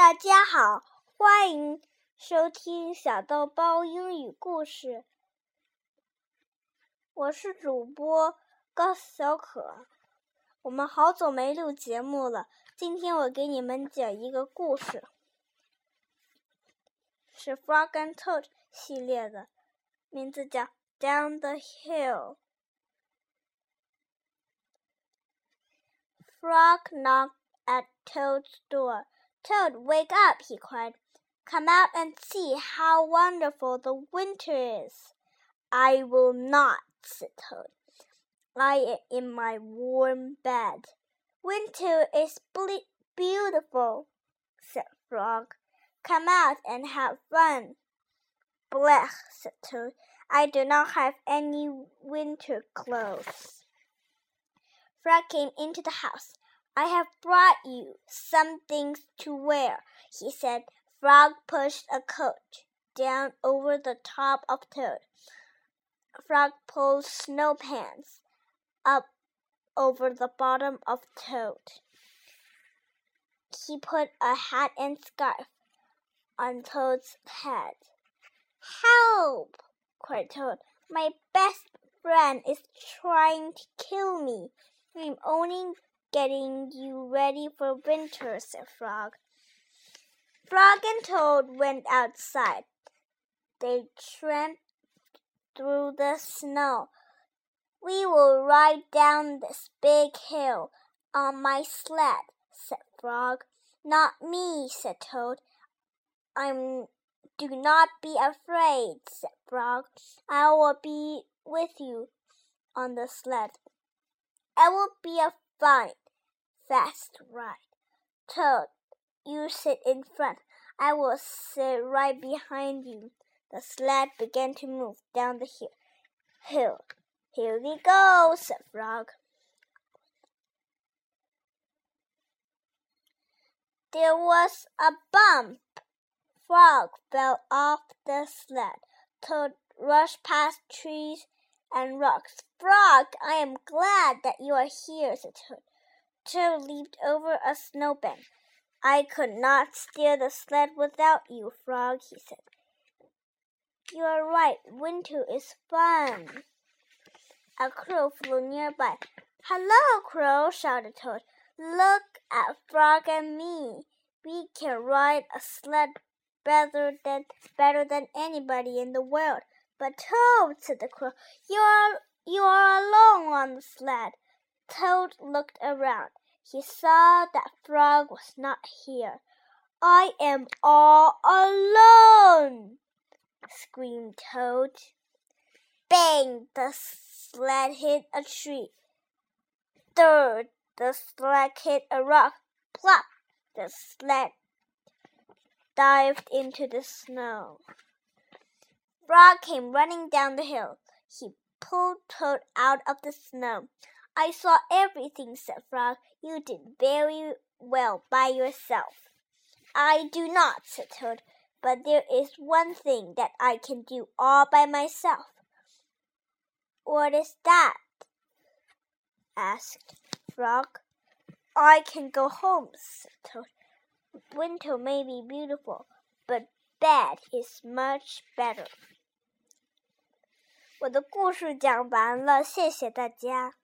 大家好，欢迎收听小豆包英语故事。我是主播高小可。我们好久没录节目了，今天我给你们讲一个故事，是《Frog and Toad》系列的，名字叫《Down the Hill》。Frog knocked at Toad's door. Toad, wake up! he cried. Come out and see how wonderful the winter is. I will not, said Toad. I am in my warm bed. Winter is beautiful, said Frog. Come out and have fun. Blech, said Toad. I do not have any winter clothes. Frog came into the house. I have brought you some things to wear, he said. Frog pushed a coat down over the top of Toad. Frog pulled snow pants up over the bottom of Toad. He put a hat and scarf on Toad's head. Help! cried Toad. My best friend is trying to kill me. I'm only getting you ready for winter, said Frog. Frog and Toad went outside. They tramped through the snow. We will ride down this big hill on my sled, said Frog. Not me, said Toad. I'm do not be afraid, said Frog. I will be with you on the sled. I will be a fine fast ride. Toad, you sit in front. I will sit right behind you. The sled began to move down the hill. Hill. Here we go, said Frog. There was a bump. Frog fell off the sled. Toad rushed past trees and rocks. Frog, I am glad that you are here, said Toad. Toad leaped over a snowbank. I could not steer the sled without you, Frog, he said. You are right. Winter is fun. A crow flew nearby. Hello, Crow, shouted Toad. Look at Frog and me. We can ride a sled better than better than anybody in the world. But Toad, said the crow, you are you are alone on the sled. Toad looked around. He saw that Frog was not here. I am all alone! screamed Toad. Bang! The sled hit a tree. Third, the sled hit a rock. Plop! The sled dived into the snow. Frog came running down the hill. He pulled Toad out of the snow. I saw everything, said Frog. You did very well by yourself. I do not, said Toad, but there is one thing that I can do all by myself. What is that? asked Frog. I can go home, said Toad. Winter may be beautiful, but bed is much better. 我的故事讲完了，谢谢大家。